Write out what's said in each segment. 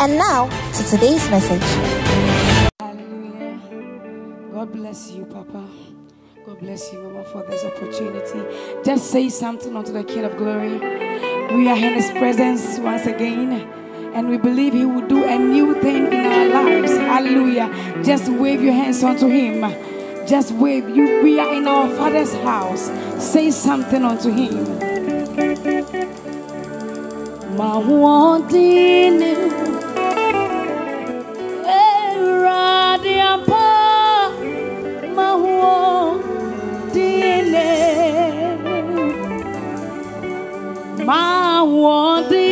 And now to today's message. Hallelujah. God bless you, Papa. God bless you, Mama, for this opportunity. Just say something unto the King of Glory. We are in His presence once again, and we believe He will do a new thing in our lives. Hallelujah. Just wave your hands unto Him. Just wave. You. We are in our Father's house. Say something unto Him. My wanting mahuo dine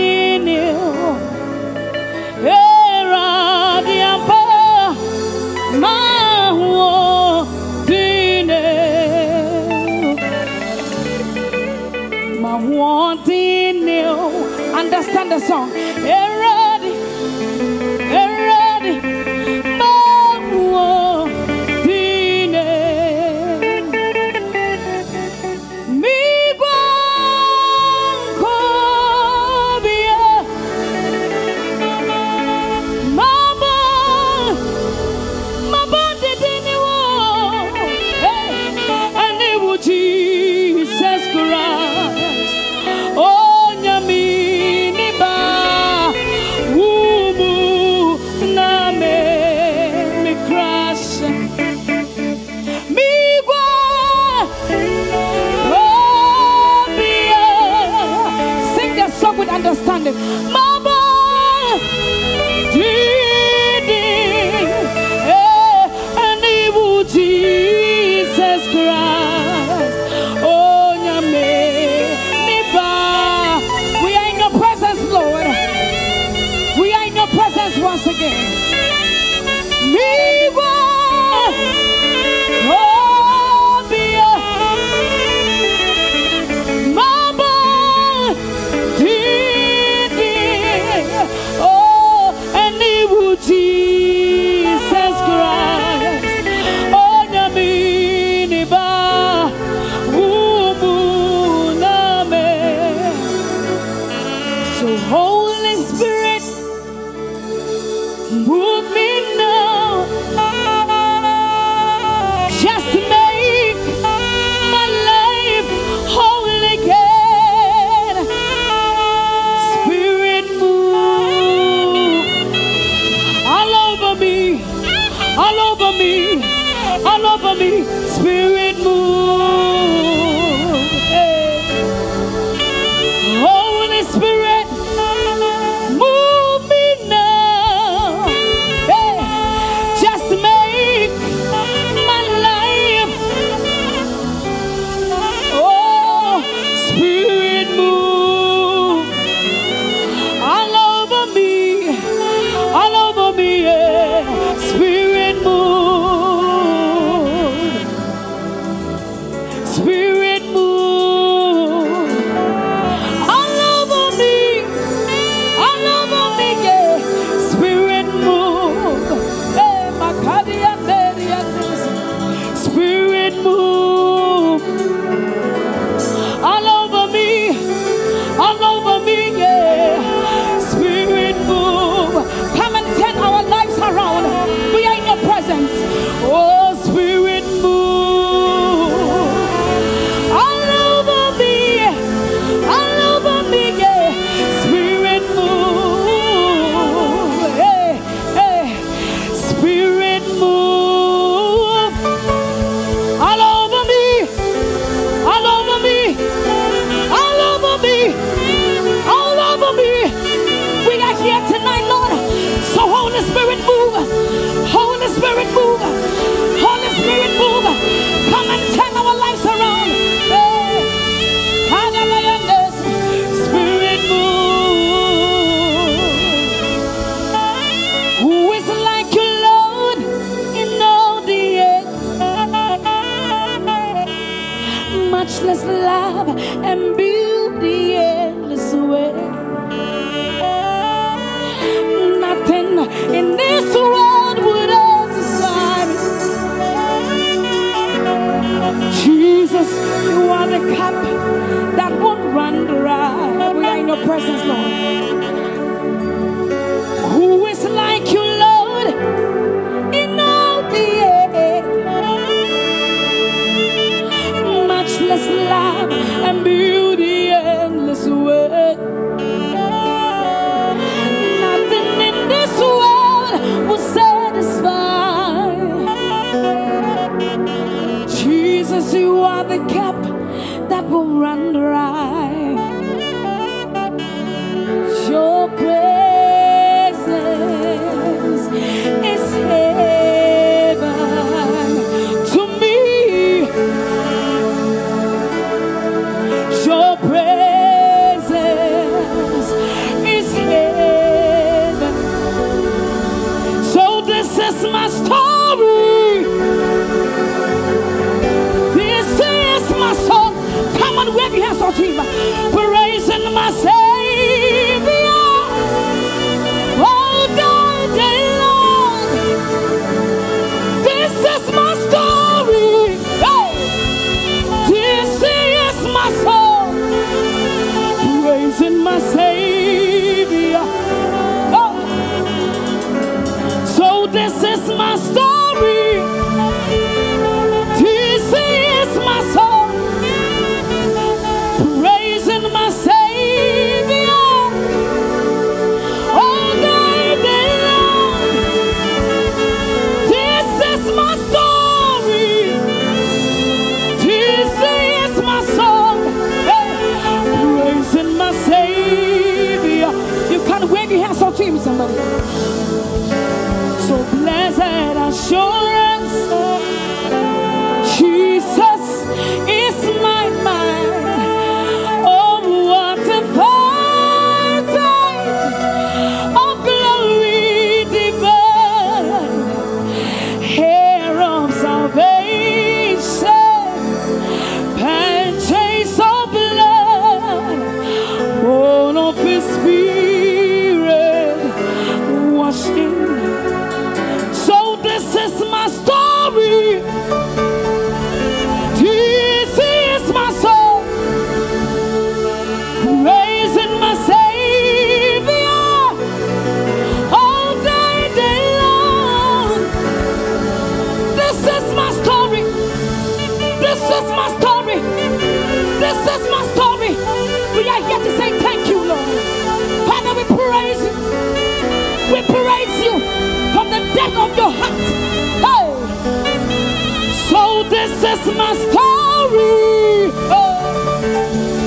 this is my story. Oh.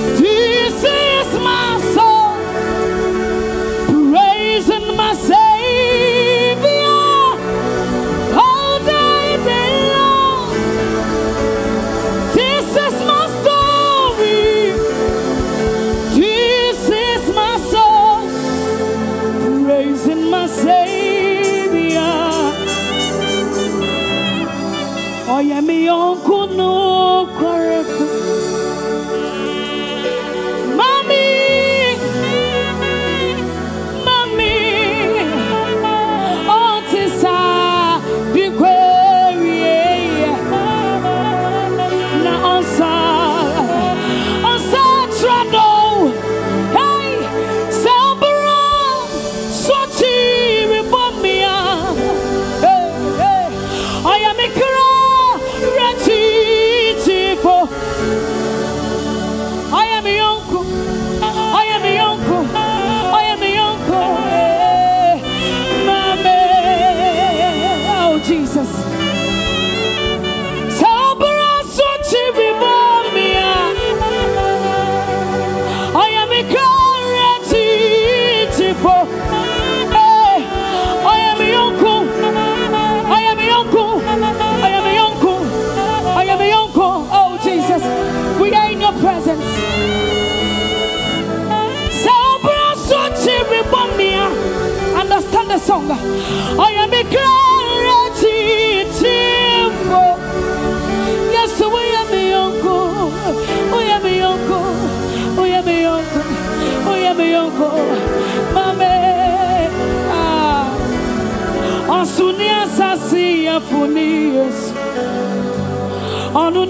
song. I am a clarity. Yes, we are the uncle. We are the uncle. We are the uncle. We are the uncle. Mame. Ah. Asunia sasia funias. Anu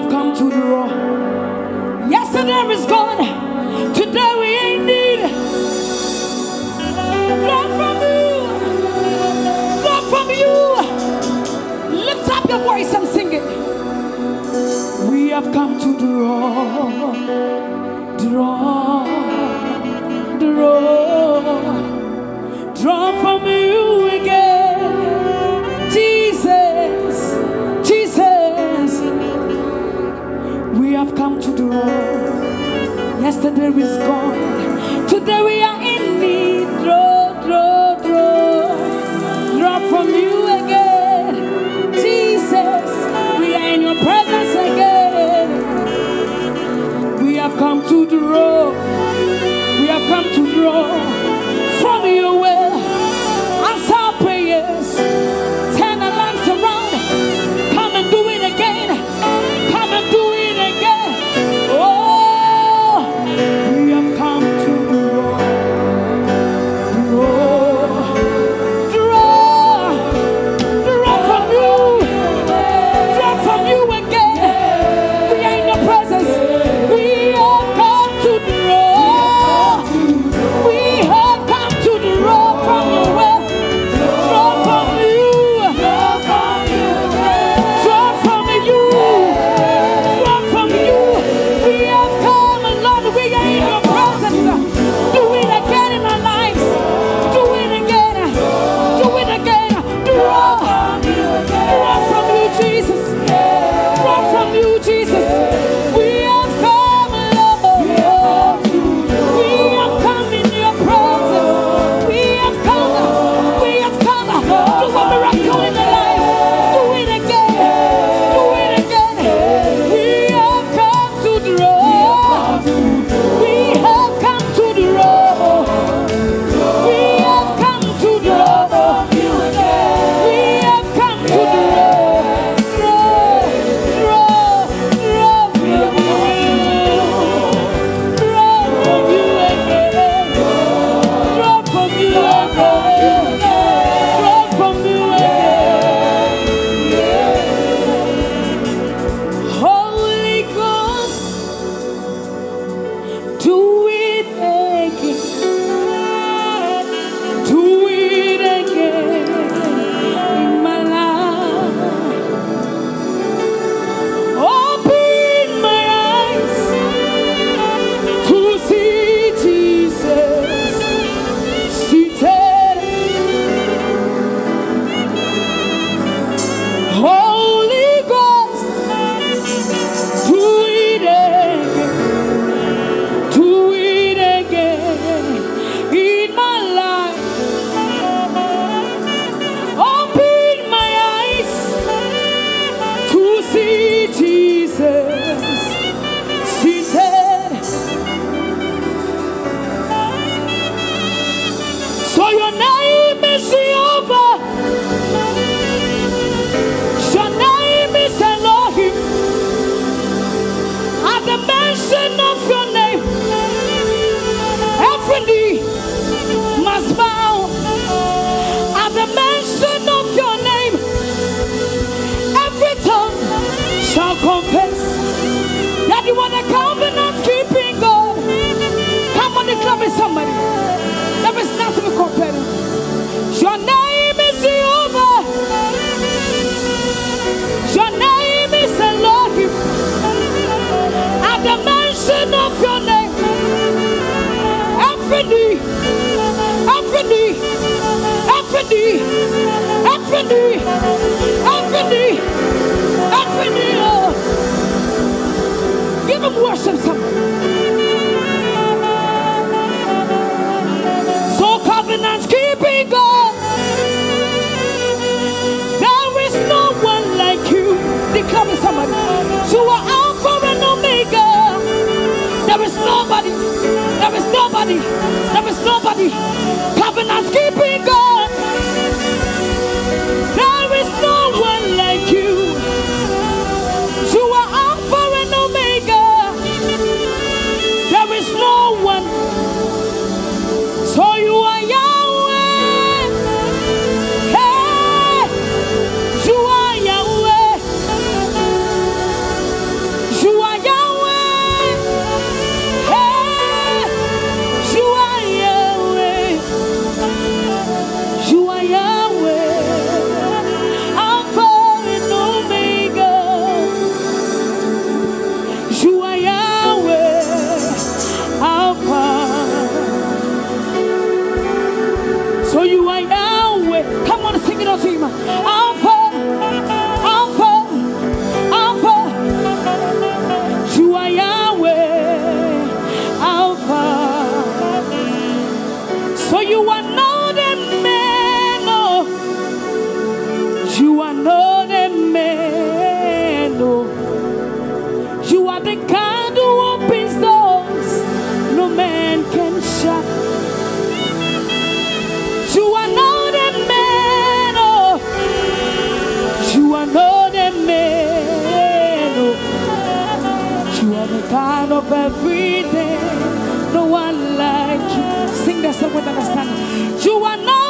have come to draw. Yesterday is gone. Today we ain't need. Blood from you. Blood from you. Lift up your voice and sing it. We have come to draw. Draw. Draw. Draw from you. Yesterday is gone. Today we are in need. Draw, draw, draw. Draw from you again. Jesus, we are in your presence again. We have come to draw. We have come to draw. nobody. There is nobody. So you are not a man, no. You are not a man, no. You are the kind who opens doors no man can shut. You are not a man, no. You are not a man, no. You are the kind of every day. Anda serba tangan You are not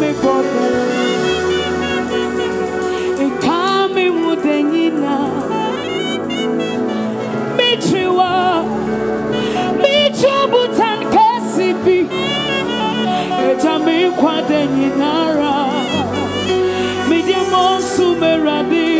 me bother. E kami mudenina. Michiwa. Michiwa butan kesibi. E jami ra. Midiamonsu meradi.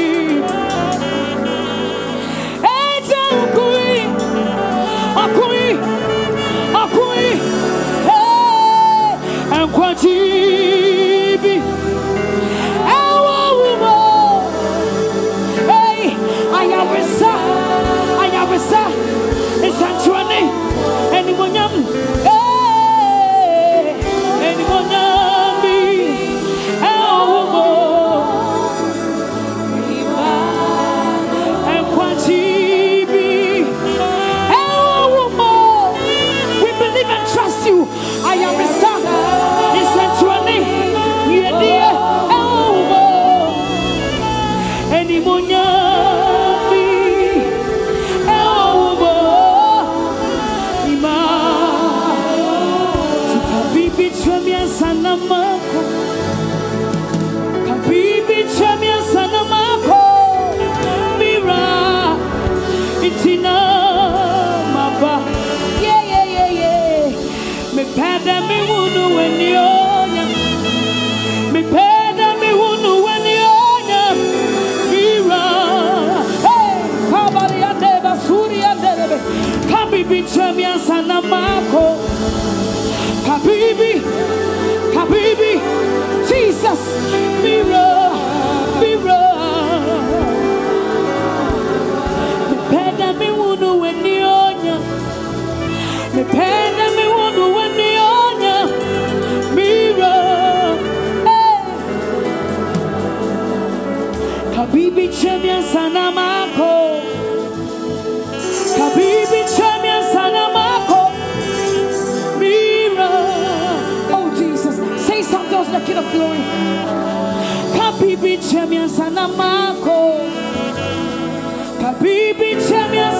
kabibi chamia sana mako. Kabibi chamia